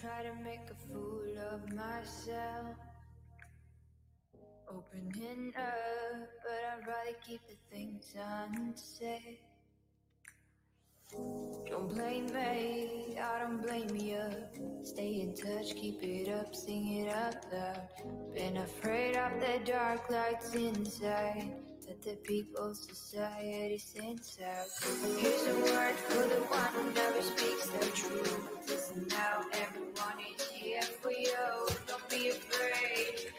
try to make a fool of myself. Opening up, but I'd rather keep the things unsaid. Don't blame me, I don't blame you. Stay in touch, keep it up, sing it out loud. Been afraid of the dark lights inside that the people's society sends out. Here's a word for the one who never speaks the truth. Listen now, everyone is here for you. Don't be afraid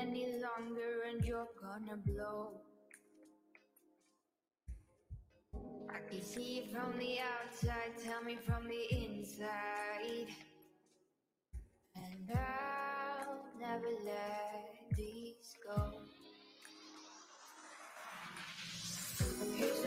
any longer and you're gonna blow. I can see it from the outside, tell me from the inside. And I'll never let these go. Here's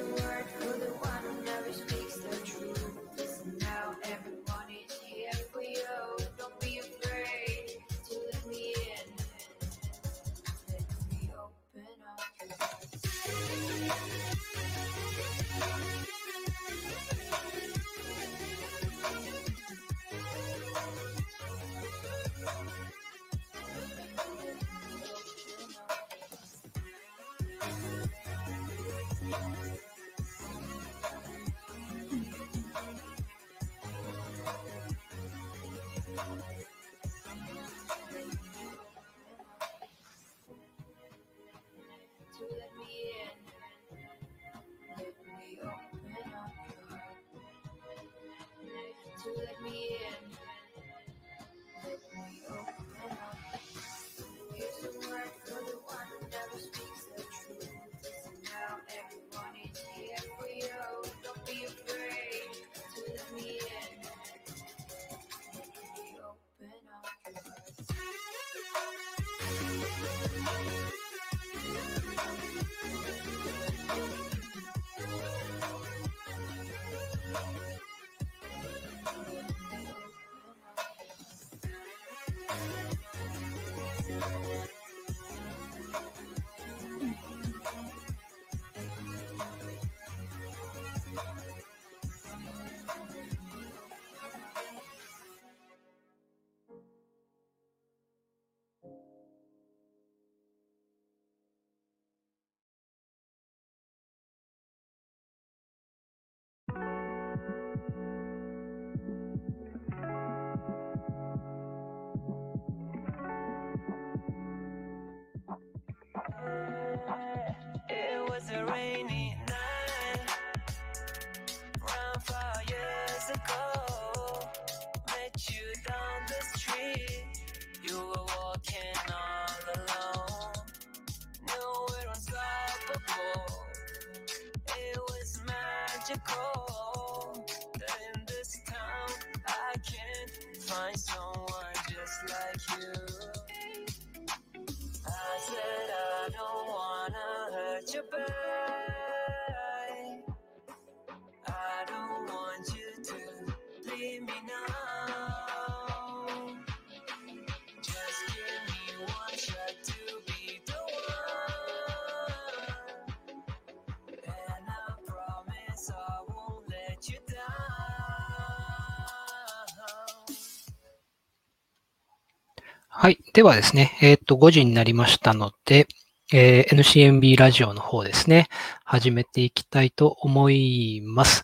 はい。ではですね、えーっと、5時になりましたので、えー NCMB ラジオの方ですね、始めていきたいと思います。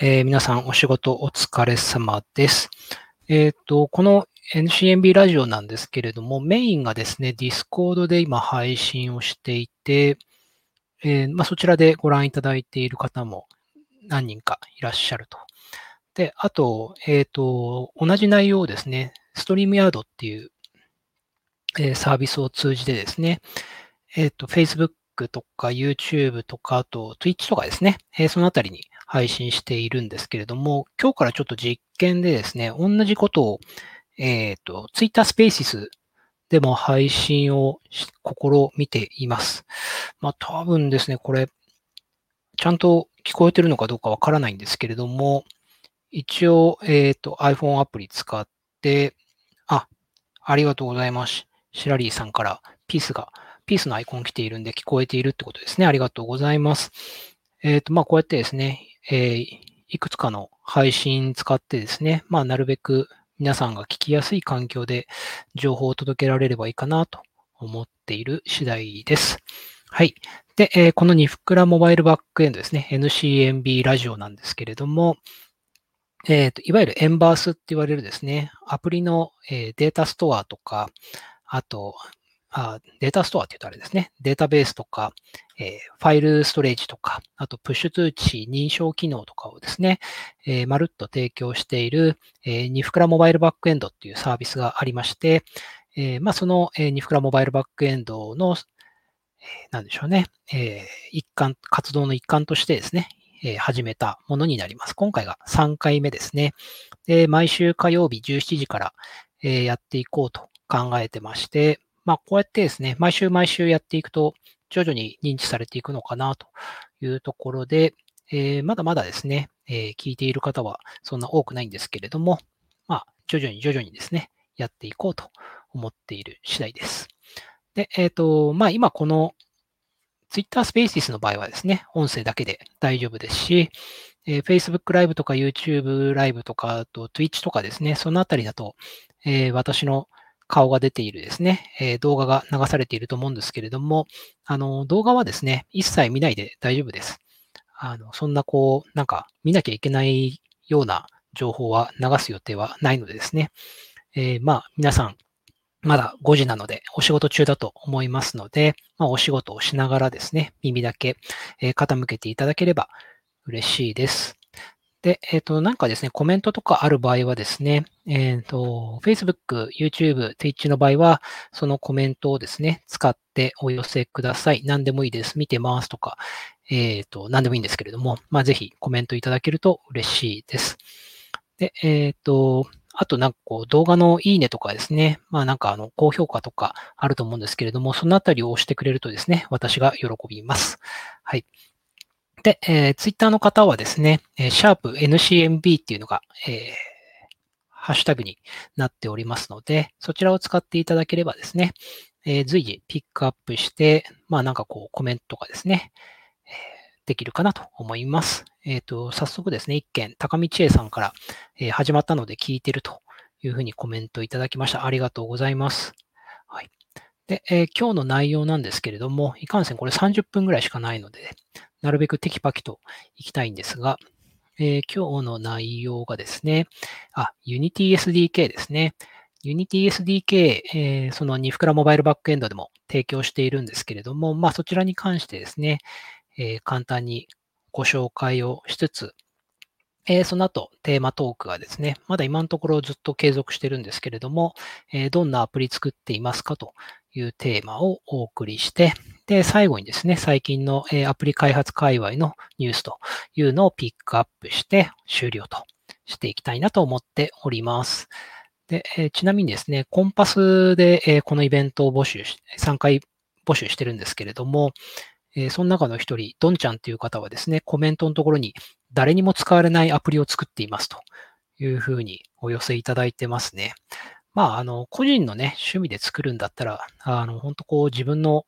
えー皆さんお仕事お疲れ様です。えーっと、この NCMB ラジオなんですけれども、メインがですね、Discord で今配信をしていて、えーまあ、そちらでご覧いただいている方も何人かいらっしゃると。で、あと、えっ、と、同じ内容をですね、ストリームヤードっていう、えサービスを通じてですね、えっ、と、Facebook とか YouTube とか、あと Twitch とかですね、えそのあたりに配信しているんですけれども、今日からちょっと実験でですね、同じことを、えっ、と、Twitter Spaces でも配信を試みています。まあ多分ですね、これ、ちゃんと聞こえてるのかどうかわからないんですけれども、一応、えっ、と、iPhone アプリ使って、あ、ありがとうございます。シラリーさんからピースが、ピースのアイコン来ているんで聞こえているってことですね。ありがとうございます。えっ、と、まあこうやってですね、えーいくつかの配信使ってですね、まあなるべく皆さんが聞きやすい環境で情報を届けられればいいかなと思っている次第です。はい。で、えーこのニフクラモバイルバックエンドですね、NCMB ラジオなんですけれども、えーといわゆるエンバースって言われるですね、アプリの、えーデータストアとか、あと、あデータストアって言うとあれですね、データベースとか、えーファイルストレージとか、あとプッシュ通知認証機能とかをですね、えーまるっと提供している、えーニフクラモバイルバックエンドっていうサービスがありまして、えーまあ、その、えーニフクラモバイルバックエンドの、えーなんでしょうね、えー一環、活動の一環としてですね、えー始めたものになります。今回が3回目ですね。で毎週火曜日17時から、えーやっていこうと考えてまして、まあ、こうやってですね、毎週毎週やっていくと、徐々に認知されていくのかなというところで、えーまだまだですね、えー聞いている方はそんな多くないんですけれども、まあ、徐々に徐々にですね、やっていこうと思っている次第です。で、えっ、と、まあ、今この Twitter Spaces の場合はですね、音声だけで大丈夫ですし、えー Facebook ライブとか YouTube ライブとか、あと Twitch とかですね、そのあたりだと、えー私の顔が出ているですね、え動画が流されていると思うんですけれども、あの、動画はですね、一切見ないで大丈夫です。あの、そんなこう、なんか見なきゃいけないような情報は流す予定はないのでですね、えーまあ、皆さん、まだ5時なので、お仕事中だと思いますので、まあ、お仕事をしながらですね、耳だけ、え傾けていただければ嬉しいです。で、えっ、と、なんかですね、コメントとかある場合はですね、えっ、と、Facebook、YouTube、Twitch の場合は、そのコメントをですね、使ってお寄せください。何でもいいです。見てますとか、えっ、と、何でもいいんですけれども、まあ、ぜひコメントいただけると嬉しいです。で、えっ、と、あとなんかこう動画のいいねとかですね、まあなんかあの高評価とかあると思うんですけれども、そのあたりを押してくれるとですね、私が喜びます。はい。で、えー、ツイッターの方はですね、えーシャープ NCMB っていうのが、えーハッシュタグになっておりますので、そちらを使っていただければですね、えー随時ピックアップして、まあなんかこうコメントとかですね、えーできるかなと思います。えっ、と、早速ですね、一件、高見千恵さんから、えー始まったので聞いてるというふうにコメントいただきました。ありがとうございます。はい。で、えー今日の内容なんですけれども、いかんせんこれ30分ぐらいしかないので、なるべくテキパキといきたいんですが、えー今日の内容がですね、あ、Unity SDK ですね。Unity SDK、えーそのニフクラモバイルバックエンドでも提供しているんですけれども、まあそちらに関してですね、えー簡単にご紹介をしつつ、えーその後、テーマトークがですね、まだ今のところずっと継続してるんですけれども、えーどんなアプリ作っていますかというテーマをお送りして、で、最後にですね、最近の、アプリ開発界隈のニュースというのをピックアップして終了としていきたいなと思っております。で、えちなみにですね、コンパスで、えこのイベントを募集し、3回募集してるんですけれども、えその中の一人、ドンちゃんという方はですね、コメントのところに誰にも使われないアプリを作っていますというふうにお寄せいただいてますね。まあ、あの、個人のね、趣味で作るんだったら、あの、本当こう自分の、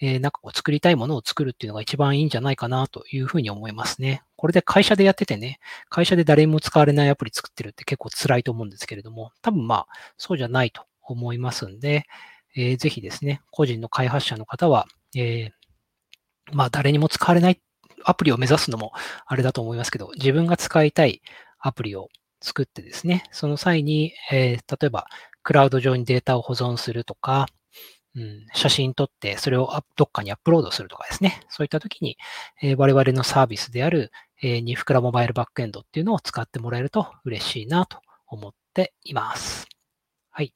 えーなんかこう作りたいものを作るっていうのが一番いいんじゃないかなというふうに思いますね。これで会社でやっててね、会社で誰にも使われないアプリ作ってるって結構辛いと思うんですけれども、多分まあ、そうじゃないと思いますんで、えーぜひですね、個人の開発者の方は、えーまあ、誰にも使われないアプリを目指すのもあれだと思いますけど、自分が使いたいアプリを作ってですね、その際に、えー例えば、クラウド上にデータを保存するとか、うん、写真撮ってそれをどっかにアップロードするとかですね、そういった時に、えー我々のサービスである、えーニフクラモバイルバックエンドっていうのを使ってもらえると嬉しいなと思っています。はい。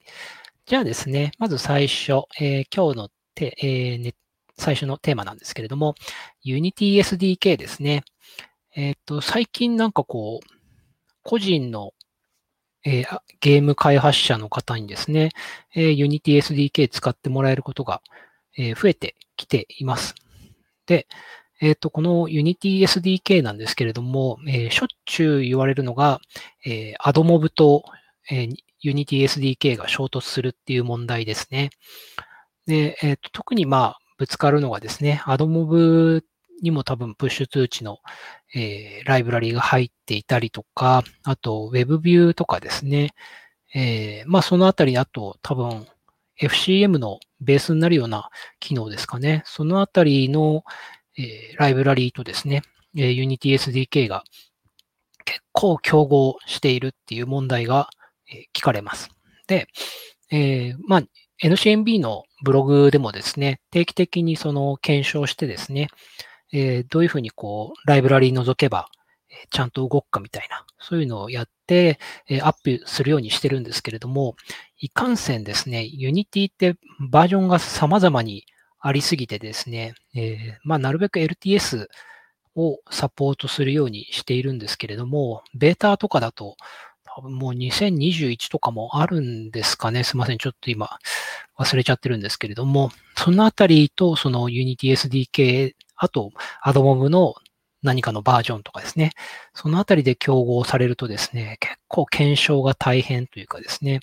じゃあですね、まず最初、えー今日のて、えーね最初のテーマなんですけれども、Unity SDK ですね。えっ、と、最近なんかこう、個人の、えーゲーム開発者の方にですね、えー Unity SDK 使ってもらえることが、えー増えてきています。で、えっ、と、この Unity SDK なんですけれども、えしょっちゅう言われるのが、えー、AdMob と、えー Unity SDK が衝突するっていう問題ですね。で、えっ、と、特にまあ、ぶつかるのがですね、AdMob にも多分プッシュ通知の、えーライブラリが入っていたりとか、あと WebView とかですね、えーまあそのあたり、あと多分 FCM のベースになるような機能ですかね。そのあたりの、えーライブラリとですね、えー Unity SDK が結構競合しているっていう問題が、えー聞かれます。で、えーまあ NCNB のブログでもですね、定期的にその検証してですね、えーどういうふうにこう、ライブラリ除けば、えちゃんと動くかみたいな、そういうのをやって、えアップするようにしてるんですけれども、いかんせんですね、Unity ってバージョンが様々にありすぎてですね、えーまあ、なるべく LTS をサポートするようにしているんですけれども、ベータとかだと、多分もう2021とかもあるんですかね。すいません。ちょっと今忘れちゃってるんですけれども、そのあたりとその Unity SDK、あと AdMob の何かのバージョンとかですね。そのあたりで競合されるとですね、結構検証が大変というかですね、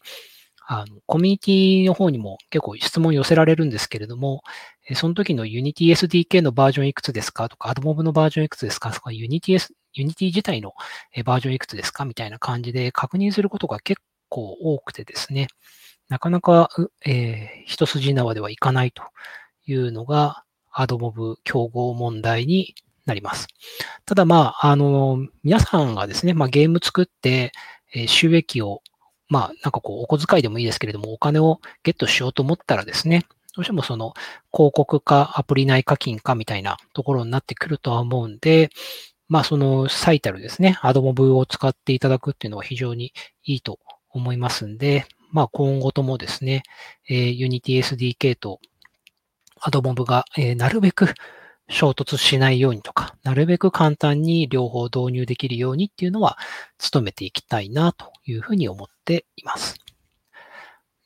あの、コミュニティの方にも結構質問寄せられるんですけれども、その時の Unity SDK のバージョンいくつですかとか、AdMob のバージョンいくつですかとか、Unity, S、Unity 自体のバージョンいくつですかみたいな感じで確認することが結構多くてですね、なかなか、えー一筋縄ではいかないというのが AdMob 競合問題になります。ただまあ、あの、皆さんがですね、まあゲーム作って、え収益をまあ、なんかこう、お小遣いでもいいですけれども、お金をゲットしようと思ったらですね、どうしてもその広告かアプリ内課金かみたいなところになってくるとは思うんで、まあその最たるですね、AdMob を使っていただくっていうのは非常にいいと思いますんで、まあ今後ともですね、えー Unity SDK と AdMob が、えーなるべく衝突しないようにとか、なるべく簡単に両方導入できるようにっていうのは努めていきたいなというふうに思っています。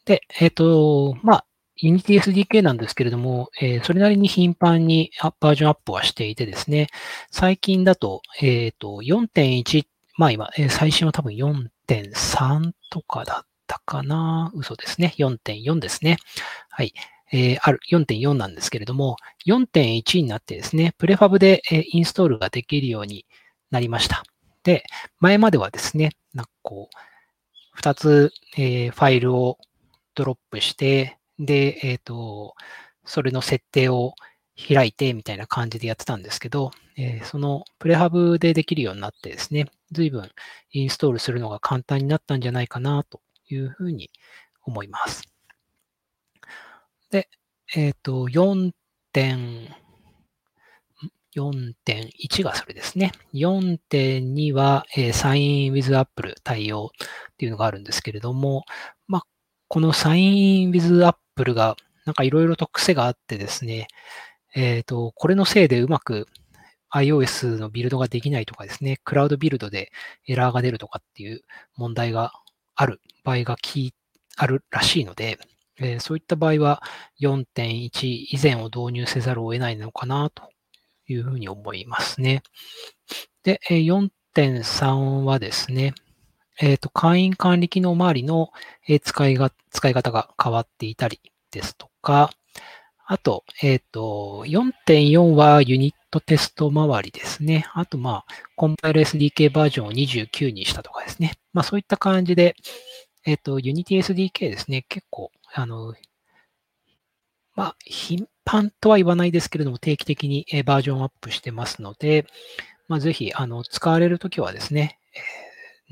で、えっ、と、まあ、Unity SDK なんですけれども、えーそれなりに頻繁にバージョンアップはしていてですね、最近だと、えっ、と、4.1、まあ今、えー最新は多分4.3とかだったかな嘘ですね。4.4ですね。はい。えーある、4.4なんですけれども、4.1になってですね、プレファブで、えーインストールができるようになりました。で、前まではですね、なんかこう、二つ、えーファイルをドロップして、で、えっ、と、それの設定を開いてみたいな感じでやってたんですけど、えーそのプレハブでできるようになってですね、随分インストールするのが簡単になったんじゃないかなというふうに思います。で、えっ、と、4. 点、4.1がそれですね。4.2は、えー、Sign with Apple 対応っていうのがあるんですけれども、まあ、この Sign with Apple がなんかいろいろと癖があってですね、えっ、と、これのせいでうまく iOS のビルドができないとかですね、クラウドビルドでエラーが出るとかっていう問題がある場合がきあるらしいので、えーそういった場合は4.1以前を導入せざるを得ないのかなというふうに思いますね。で、えー4.3はですね、えっ、と、会員管理機能周りの、え使いが、使い方が変わっていたりですとか、あと、えっ、と、4.4はユニットテスト周りですね。あと、まあ、コンパイル SDK バージョンを29にしたとかですね。まあ、そういった感じで、えっ、と、Unity SDK ですね。結構、あの、まあ、頻繁とは言わないですけれども、定期的にバージョンアップしてますので、まあ、ぜひ、あの、使われるときはですね、え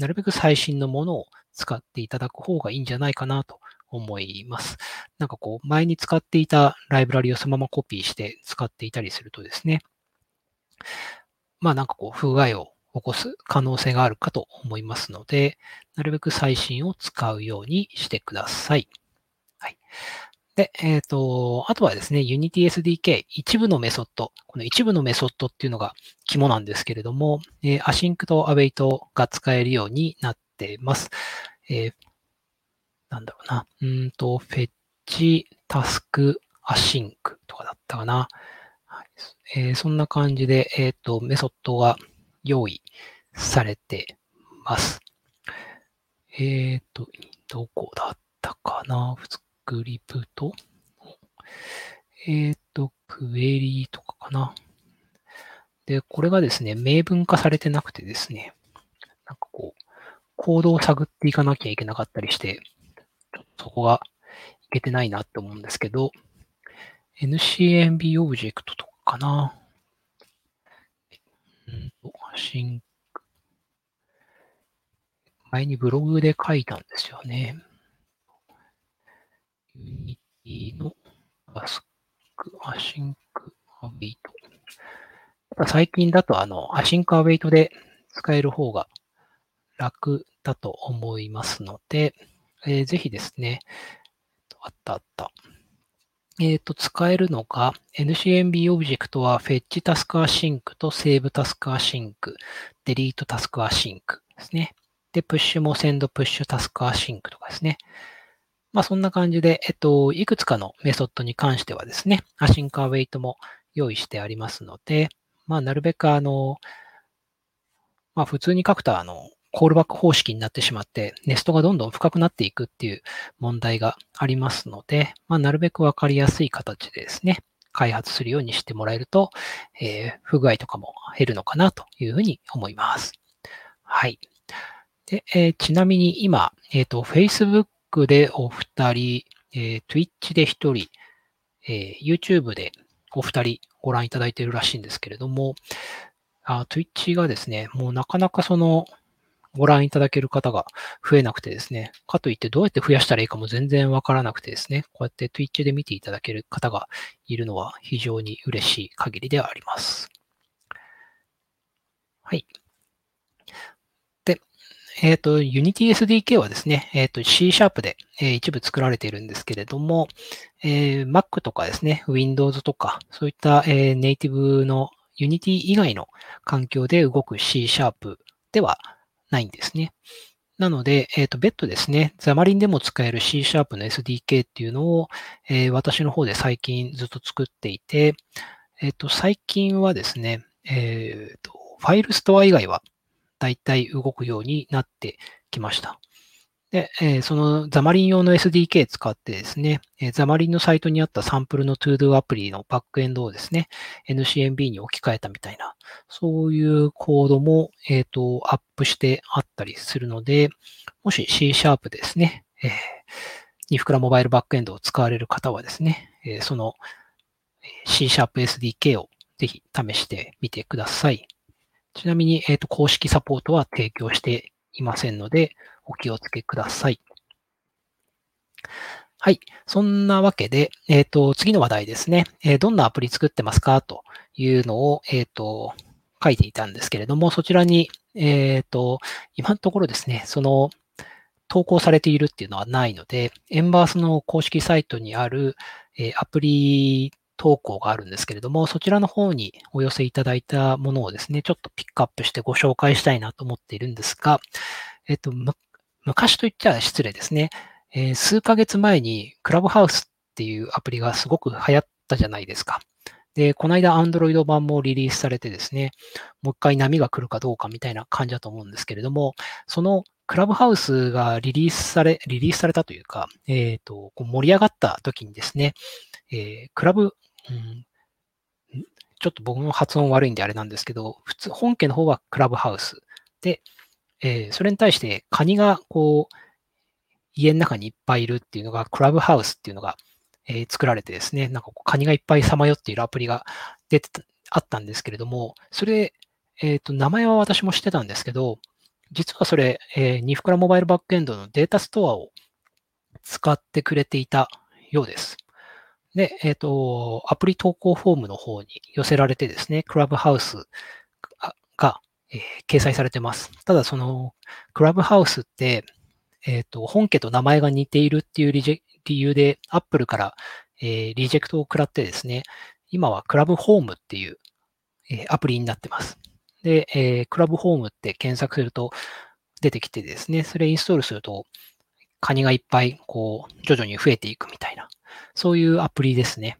なるべく最新のものを使っていただく方がいいんじゃないかなと思います。なんかこう、前に使っていたライブラリをそのままコピーして使っていたりするとですね、まあなんかこう、不具合を起こす可能性があるかと思いますので、なるべく最新を使うようにしてください。はい。で、えっ、と、あとはですね、Unity SDK 一部のメソッド。この一部のメソッドっていうのが肝なんですけれども、えー、 async と await が使えるようになっています。えー、なんだろうな、うんと、 fetch、task、async とかだったかな。はいえー、そんな感じで、えっ、ー、と、メソッドが用意されてます。えっ、ー、と、どこだったかなクリプト？えっ、と、クエリーとかかな。で、これがですね、明文化されてなくてですね、なんかこう、コードを探っていかなきゃいけなかったりして、そこがいけてないなって思うんですけど、NCMB オブジェクトとかかな。うんと、 sync。前にブログで書いたんですよね。 Unity の task、async、await。最近だとあの、 async await で使える方が楽だと思いますので、えー、ぜひですね、あったあった。えっ、ー、と、使えるのが NCMB オブジェクトは Fetch Task Async と Save Task Async、Delete Task Async ですね。で、Push も Send Push Task Async とかですね。まあそんな感じで、えっと、いくつかのメソッドに関してはですね、Async Await も用意してありますので、まあなるべくあの、まあ普通に書くとあの、コールバック方式になってしまって、ネストがどんどん深くなっていくっていう問題がありますので、まあ、なるべくわかりやすい形でですね、開発するようにしてもらえると、えー、不具合とかも減るのかなというふうに思います。はい。で、えー、ちなみに今、えっ、ー、と、Facebook でお二人、えー、Twitch で一人、えー、YouTube でお二人ご覧いただいているらしいんですけれども、Twitch がですね、もうなかなかそのご覧いただける方が増えなくてですね、かといってどうやって増やしたらいいかも全然わからなくてですね、こうやって Twitch で見ていただける方がいるのは非常に嬉しい限りではあります。はい。えっ、ー、と、Unity SDK はですね、えっ、ー、と C シャープで、えー、一部作られているんですけれども、えー、Mac とかですね、Windows とか、そういった、えー、ネイティブの Unity 以外の環境で動く C シャープではないんですね。なので、えっ、ー、と、別途ですね、ザマリンでも使える C シャープの SDK っていうのを、えー、私の方で最近ずっと作っていて、えっ、ー、と、最近はですね、えっ、と、ファイルストア以外はだいたい動くようになってきました。で、えー、そのザマリン用の SDK 使ってですね、えー、ザマリンのサイトにあったサンプルの ToDo アプリのバックエンドをですね、NCMB に置き換えたみたいな、そういうコードも、えっ、と、アップしてあったりするので、もし C シャープですね、えー、ニフクラモバイルバックエンドを使われる方はですね、えー、その C シャープ SDK をぜひ試してみてください。ちなみに、えっ、と、公式サポートは提供していませんので、お気をつけください。はい。そんなわけで、えっ、ー、と、次の話題ですね。えー、どんなアプリ作ってますか？というのを、えっ、と、書いていたんですけれども、そちらに、えっ、と、今のところですね、その、投稿されているっていうのはないので、エンバースの公式サイトにある、えアプリ投稿があるんですけれども、そちらの方にお寄せいただいたものをですね、ちょっとピックアップしてご紹介したいなと思っているんですが、えっと、昔と言っちゃ失礼ですね。えー、数ヶ月前にクラブハウスっていうアプリがすごく流行ったじゃないですか。で、この間 Android 版もリリースされてですね、もう一回波が来るかどうかみたいな感じだと思うんですけれども、そのクラブハウスがリリースされ、リリースされたというか、えっ、ー、と、こう盛り上がった時にですね、えー、クラブ、うん、ちょっと僕の発音悪いんであれなんですけど、普通、本家の方はクラブハウスで、えー、それに対してカニがこう、家の中にいっぱいいるっていうのが、クラブハウスっていうのが、えー、作られてですね、なんかこうカニがいっぱいさまよっているアプリが出てたあったんですけれども、それ、えっ、ー、と、名前は私も知ってたんですけど、実はそれ、えー、ニフクラモバイルバックエンドのデータストアを使ってくれていたようです。で、えっ、ー、と、アプリ投稿フォームの方に寄せられてですね、クラブハウスが、えー、掲載されてます。ただ、その、クラブハウスって、えっ、ー、と、本家と名前が似ているっていう理由で、アップルから、え、リジェクトを食らってですね、今はクラブホームっていう、え、アプリになってます。で、え、クラブホームって検索すると出てきてですね、それインストールすると、カニがいっぱい、こう、徐々に増えていくみたいな、そういうアプリですね。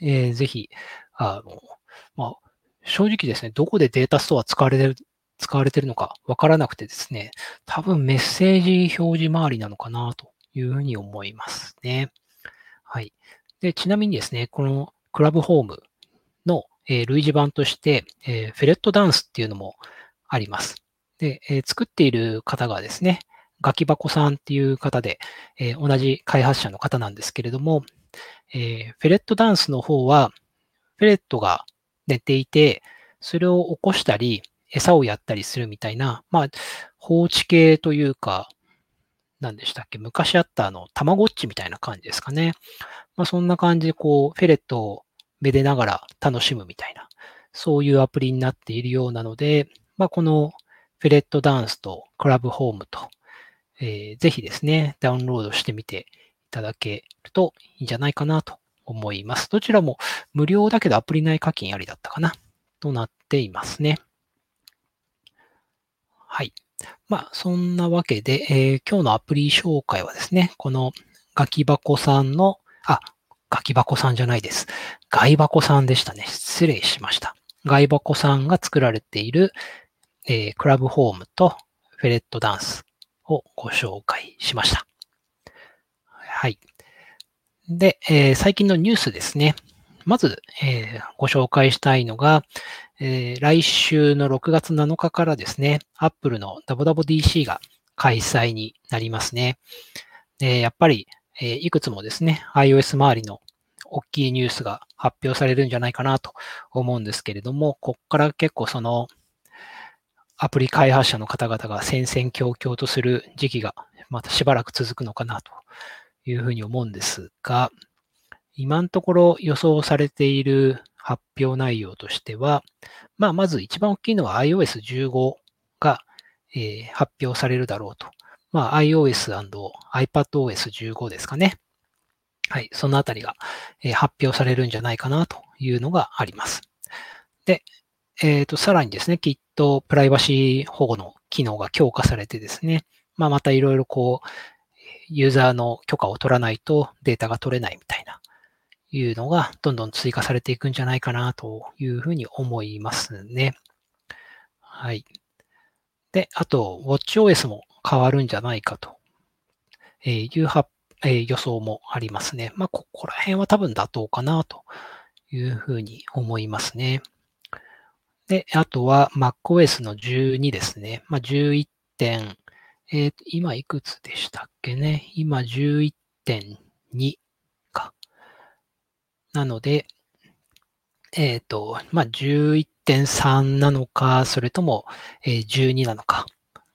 えー、ぜひ、あの、まあ、正直ですね、どこでデータストア使われてる、使われてるのかわからなくてですね、多分メッセージ表示周りなのかなというふうに思いますね。はい。で、ちなみにですね、このクラブホームの、えー、類似版として、えー、フェレットダンスっていうのもあります。で、えー、作っている方がですね、ガキバコさんっていう方で、えー、同じ開発者の方なんですけれども、えー、フェレットダンスの方は、フェレットが寝ていて、それを起こしたり、餌をやったりするみたいな、まあ、放置系というか、何でしたっけ昔あったあの、たまごっちみたいな感じですかね。まあ、そんな感じで、こう、フェレットをめでながら楽しむみたいな、そういうアプリになっているようなので、まあ、このフェレットダンスとクラブホームと、えー、ぜひですね、ダウンロードしてみていただけるといいんじゃないかなと思います。どちらも無料だけどアプリ内課金ありだったかなとなっていますね。はい。まあ、そんなわけで、えー、今日のアプリ紹介はですね、このガキ箱さんの、あ、ガキ箱さんじゃないです。ガイ箱さんでしたね。失礼しました。ガイ箱さんが作られている、えー、クラブホームとフェレットダンスをご紹介しました。はい。で、えー、最近のニュースですね。まず、えー、ご紹介したいのが、えー、来週の6月7日からですね、Apple の WWDC が開催になりますね。でやっぱり、えー、いくつもですね、iOS 周りの大きいニュースが発表されるんじゃないかなと思うんですけれども、ここから結構そのアプリ開発者の方々が戦々恐々とする時期がまたしばらく続くのかなというふうに思うんですが、今のところ予想されている発表内容としては、まあ、まず一番大きいのは iOS15 が、えー、発表されるだろうと。まあ、iOS&iPadOS15 ですかね。はい。そのあたりが、えー、発表されるんじゃないかなというのがあります。で、えっ、ー、と、さらにですね、きっとプライバシー保護の機能が強化されてですね、まあ、またいろいろこう、ユーザーの許可を取らないとデータが取れないみたいな、いうのがどんどん追加されていくんじゃないかなというふうに思いますね。はい。で、あと、WatchOS も変わるんじゃないかという発え予想もありますね。まあ、ここら辺は多分妥当かなというふうに思いますね。で、あとは MacOS の12ですね。まあ、11点えー、今いくつでしたっけね？今11.2か。なので、えっ、ー、と、まあ、11.3なのか、それとも、えー、12なのか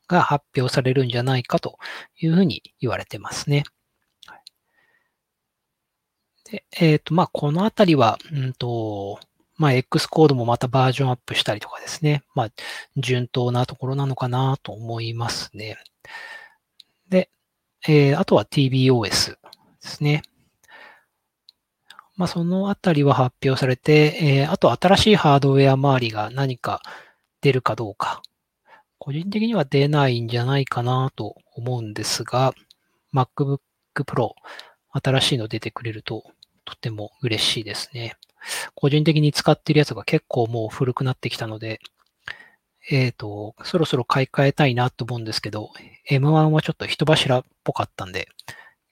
が発表されるんじゃないかというふうに言われてますね。で、えっ、ー、と、まあ、このあたりは、うんと、まあ、X コードもまたバージョンアップしたりとかですね。まあ、順当なところなのかなと思いますね。で、えー、あとは TBOS ですね。まあ、そのあたりは発表されて、えー、あと新しいハードウェア周りが何か出るかどうか。個人的には出ないんじゃないかなと思うんですが、MacBook Pro 新しいの出てくれるととても嬉しいですね。個人的に使っているやつが結構もう古くなってきたので、えっ、ー、と、そろそろ買い替えたいなと思うんですけど、M1 はちょっと人柱っぽかったんで、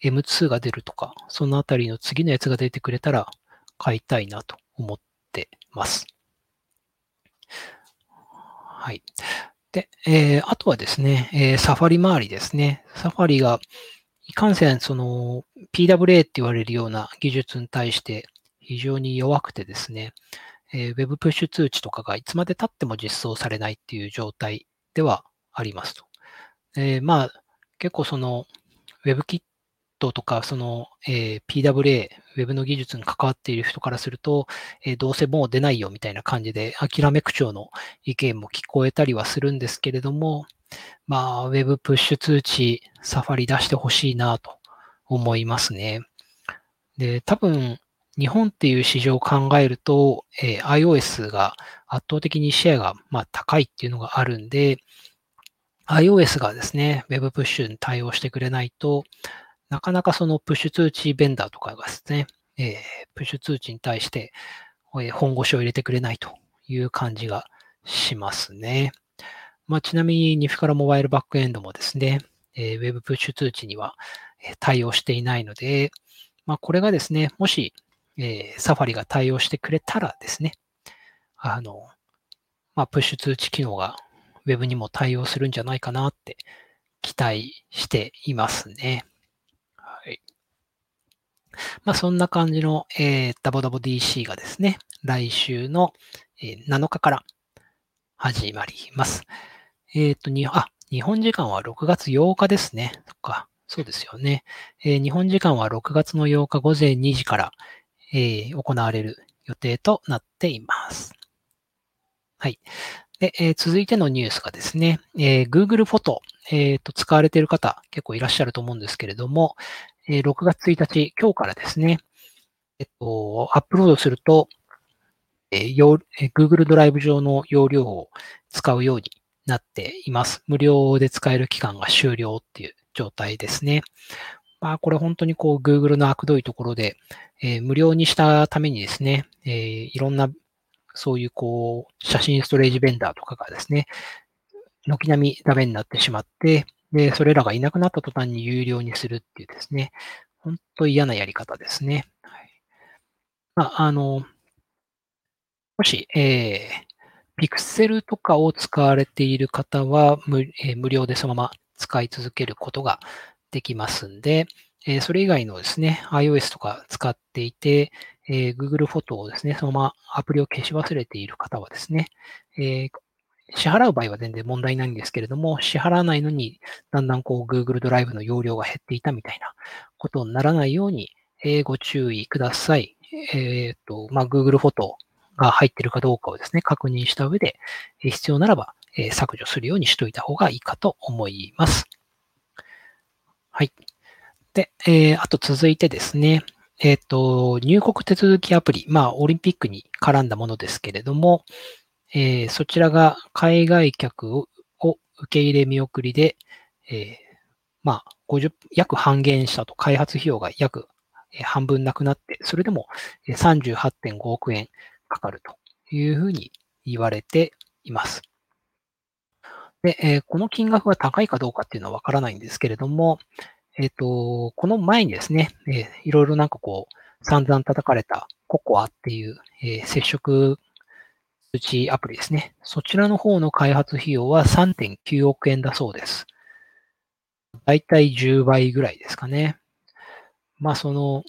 M2 が出るとか、そのあたりの次のやつが出てくれたら買いたいなと思ってます。はい。で、えー、あとはですね、えー、サファリ周りですね。サファリが、いかんせん、その、PWA って言われるような技術に対して非常に弱くてですね、えー、Web プッシュ通知とかがいつまで経っても実装されないっていう状態ではありますと。えー、まあ、結構その WebKit とか、その、えー、PWA、Web の技術に関わっている人からすると、えー、どうせもう出ないよみたいな感じで、諦め口調の意見も聞こえたりはするんですけれども、まあ、Web プッシュ通知、サファリ出してほしいなと思いますね。で、多分、日本っていう市場を考えると、えー、iOS が圧倒的にシェアが、まあ、高いっていうのがあるんで、iOS がですね、Web プッシュに対応してくれないと、なかなかそのプッシュ通知ベンダーとかがですね、えー、プッシュ通知に対して、え本腰を入れてくれないという感じがしますね。まあ、ちなみに、ニフからモバイルバックエンドもですね、えー、Web プッシュ通知には対応していないので、まあ、これがですね、もし、えー、サファリが対応してくれたらですね、あの、まあ、プッシュ通知機能が Web にも対応するんじゃないかなって期待していますね。はい。まあ、そんな感じの、えー、ダボダボ DC がですね、来週の、えー、7日から始まります。えっ、ー、と、に、あ、日本時間は6月8日ですね。そっか。そうですよね。えー、日本時間は6月の8日午前2時から、えー、行われる予定となっています。はい。で、えー、続いてのニュースがですね、えー、Google フォト、えー、と使われている方結構いらっしゃると思うんですけれども、えー、6月1日、今日からですね、えっと、アップロードすると、えー、Google ドライブ上の容量を使うようになっています。無料で使える期間が終了っていう状態ですね。まあ、これ本当にこう Google の悪どいところで、えー、無料にしたためにですね、えー、いろんなそういうこう、写真ストレージベンダーとかがですね、軒並みダメになってしまって、で、それらがいなくなった途端に有料にするっていうですね、本当嫌なやり方ですね。はい、まあ、あの、もし、えー、ピクセルとかを使われている方は無,、えー、無料でそのまま使い続けることができますんで、え、それ以外のですね、iOS とか使っていて、え、Google フォトをですね、そのままアプリを消し忘れている方はですね、え、支払う場合は全然問題ないんですけれども、支払わないのに、だんだんこう Google ドライブの容量が減っていたみたいなことにならないように、え、ご注意ください。えっ、と、まあ、Google フォトが入っているかどうかをですね、確認した上で、必要ならば、削除するようにしといた方がいいかと思います。はい。で、えー、あと続いてですね、えっ、ー、と、入国手続きアプリ、まあ、オリンピックに絡んだものですけれども、えー、そちらが海外客を受け入れ見送りで、えー、まあ、50、約半減したと、開発費用が約半分なくなって、それでも38.5億円かかるというふうに言われています。で、えー、この金額が高いかどうかっていうのはわからないんですけれども、えっ、ー、と、この前にですね、えー、いろいろなんかこう、散々叩かれたココアっていう、えー、接触通知アプリですね。そちらの方の開発費用は3.9億円だそうです。だいたい10倍ぐらいですかね。まあその、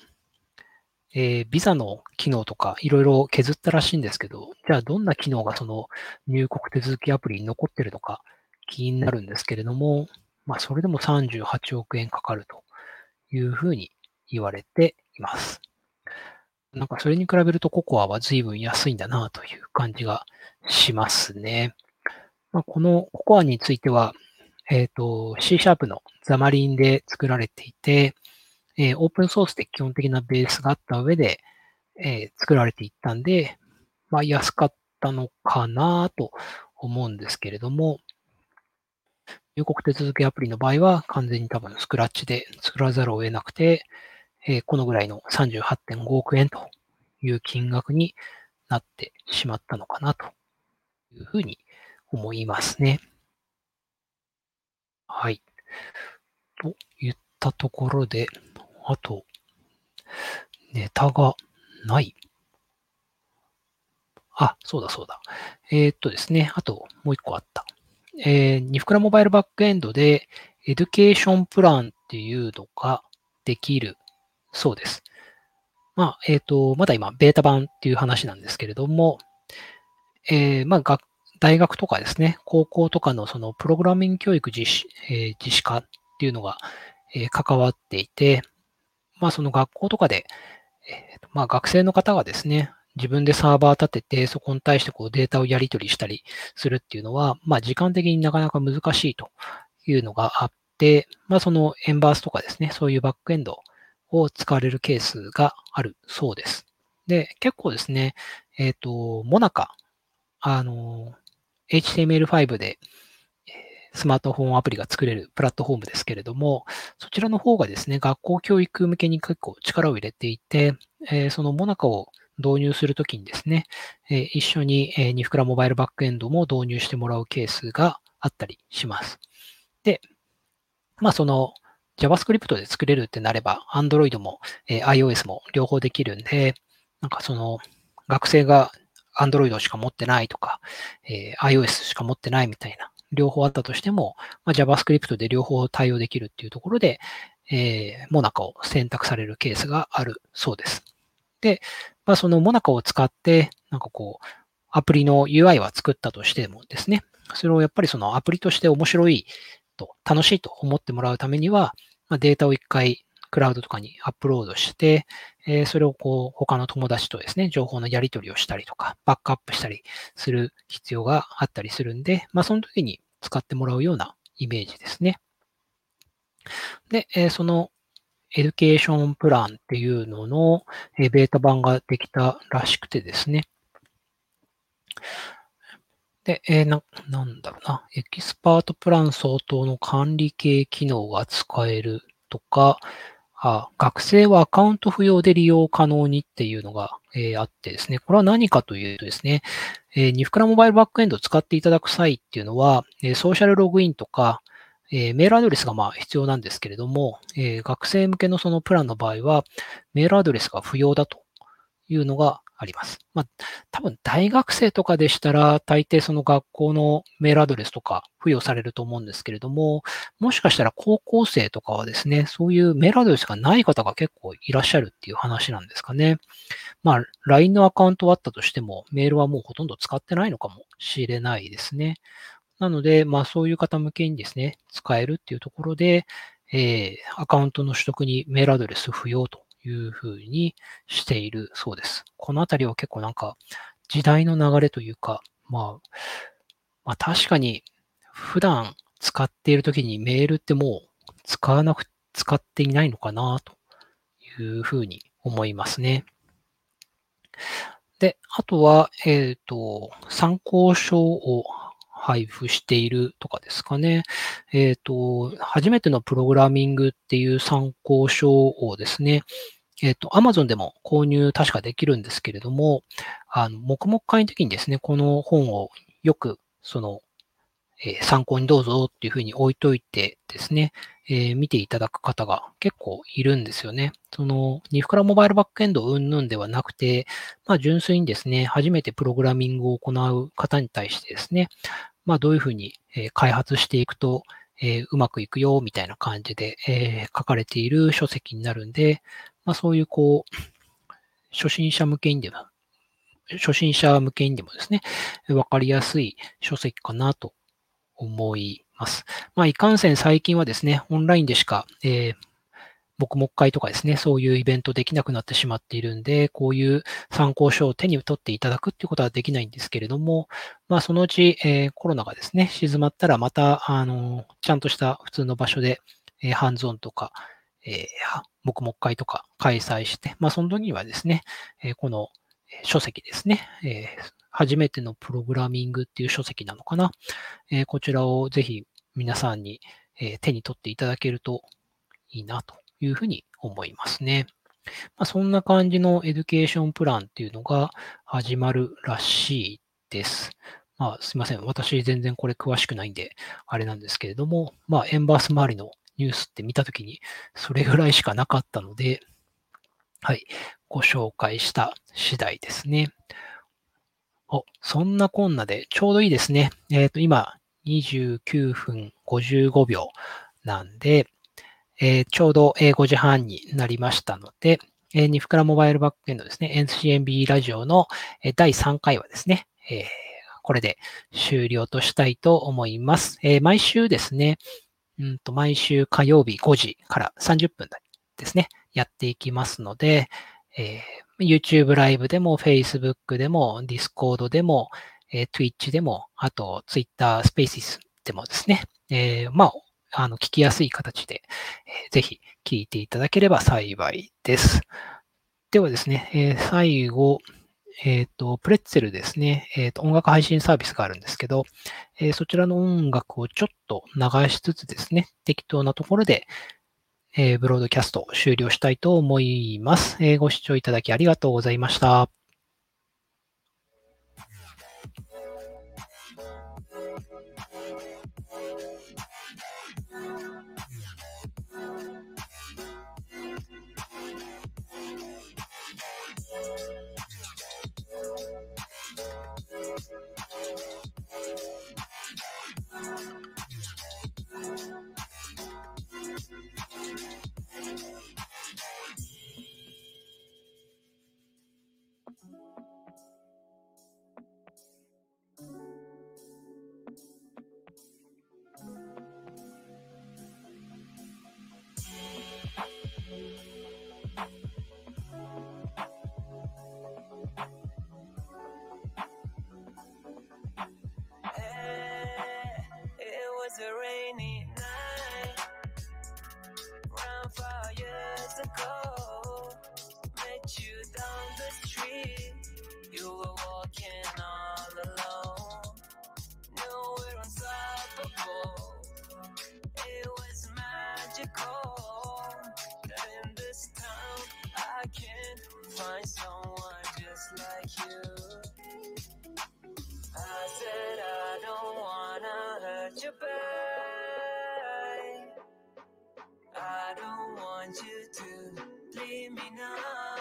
えー、ビザの機能とかいろいろ削ったらしいんですけど、じゃあどんな機能がその入国手続きアプリに残ってるのか気になるんですけれども、まあそれでも38億円かかるというふうに言われています。なんかそれに比べるとココアは随分安いんだなという感じがしますね。まあ、このココアについては、えっ、ー、と、C シャープのザマリンで作られていて、えー、オープンソースで基本的なベースがあった上で、えー、作られていったんで、まあ安かったのかなと思うんですけれども、入国手続きアプリの場合は完全に多分スクラッチで作らざるを得なくて、えー、このぐらいの38.5億円という金額になってしまったのかなというふうに思いますね。はい。と言ったところで、あと、ネタがない。あ、そうだそうだ。えー、っとですね、あともう一個あった。えー、ニフクラモバイルバックエンドで、 education plan っていうのができるそうです。まあ、えっ、ー、と、まだ今、ベータ版っていう話なんですけれども、えー、まあ、大学とかですね、高校とかのそのプログラミング教育実施、えー、実施化っていうのが、え、関わっていて、まあその学校とかで、えー、まあ学生の方がですね、自分でサーバー立てて、そこに対してこうデータをやり取りしたりするっていうのは、まあ時間的になかなか難しいというのがあって、まあそのエンバースとかですね、そういうバックエンドを使われるケースがあるそうです。で、結構ですね、えっ、ー、と、モナカ、あの、HTML5 でスマートフォンアプリが作れるプラットフォームですけれども、そちらの方がですね、学校教育向けに結構力を入れていて、えー、そのモナカを導入するときにですね、え、一緒に、えー、ニフクラモバイルバックエンドも導入してもらうケースがあったりします。で、まあその JavaScript で作れるってなれば、Android も、え、iOS も両方できるんで、なんかその学生が Android しか持ってないとか、え、iOS しか持ってないみたいな、両方あったとしても、まあ、JavaScript で両方対応できるっていうところで、えー、モナカを選択されるケースがあるそうです。で、まあ、そのモナカを使って、なんかこう、アプリの UI は作ったとしてもですね、それをやっぱりそのアプリとして面白いと、楽しいと思ってもらうためには、まあ、データを一回クラウドとかにアップロードして、えー、それをこう、他の友達とですね、情報のやり取りをしたりとか、バックアップしたりする必要があったりするんで、まあ、その時に使ってもらうようなイメージですね。で、えー、その education plan っていうのの、えベータ版ができたらしくてですね。で、えー、な、なんだろうな。エキスパートプラン相当の管理系機能が使えるとか、あ学生はアカウント不要で利用可能にっていうのが、えー、あってですね、これは何かというとですね、えー、ニフクラモバイルバックエンドを使っていただく際っていうのは、えー、ソーシャルログインとか、えー、メールアドレスがまあ必要なんですけれども、えー、学生向けのそのプランの場合は、メールアドレスが不要だというのがあります。まあ、多分大学生とかでしたら、大抵その学校のメールアドレスとか付与されると思うんですけれども、もしかしたら高校生とかはですね、そういうメールアドレスがない方が結構いらっしゃるっていう話なんですかね。まあ、LINE のアカウントはあったとしても、メールはもうほとんど使ってないのかもしれないですね。なので、まあそういう方向けにですね、使えるっていうところで、えー、アカウントの取得にメールアドレス不要というふうにしているそうです。このあたりは結構なんか時代の流れというか、まあ、まあ確かに普段使っている時にメールってもう使わなく、使っていないのかなというふうに思いますね。で、あとは、えっ、ー、と、参考書を配布しているとかですかね。えっ、ー、と、初めてのプログラミングっていう参考書をですね、えっ、ー、と、Amazon でも購入確かできるんですけれども、あの、黙々会の時にですね、この本をよく、その、えー、参考にどうぞっていうふうに置いといてですね、えー、見ていただく方が結構いるんですよね。その、ニフクラモバイルバックエンド云々ではなくて、まあ純粋にですね、初めてプログラミングを行う方に対してですね、まあどういうふうに開発していくと、えー、うまくいくよ、みたいな感じで、えー、書かれている書籍になるんで、まあそういうこう、初心者向けにでも、初心者向けにでもですね、わかりやすい書籍かなと思います。まあいかんせん最近はですね、オンラインでしか、えー、黙々会とかですね、そういうイベントできなくなってしまっているんで、こういう参考書を手に取っていただくっていうことはできないんですけれども、まあそのうち、えー、コロナがですね、静まったらまた、あの、ちゃんとした普通の場所で、えー、ハンズオンとか、えー、黙々会とか開催して、まあその時にはですね、え、この書籍ですね、え、初めてのプログラミングっていう書籍なのかな？えー、こちらをぜひ皆さんに、え、手に取っていただけるといいなというふうに思いますね。まあ、そんな感じの education plan っていうのが始まるらしいです。まあ、すいません。私全然これ詳しくないんで、あれなんですけれども、まあ、エンバース周りのニュースって見たときに、それぐらいしかなかったので、はい、ご紹介した次第ですね。お、そんなこんなでちょうどいいですね。えっ、ー、と、今、29分55秒なんで、えー、ちょうど5時半になりましたので、えー、ニフクラモバイルバックエンドですね、NCMB ラジオの第3回はですね、えー、これで終了としたいと思います。えー、毎週ですね、うんと毎週火曜日5時から30分ですね、やっていきますので、えー、YouTube ライブでも Facebook でも Discord でも、えー、Twitch でも、あと Twitter Spaces でもですね、えー、まあ、あの、聞きやすい形で、えー、ぜひ聞いていただければ幸いです。ではですね、えー、最後、えっ、と、プレッツェルですね、えっ、と、音楽配信サービスがあるんですけど、えーそちらの音楽をちょっと流しつつですね、適当なところで、えブロードキャスト終了したいと思います。えご視聴いただきありがとうございました。want you to leave me now.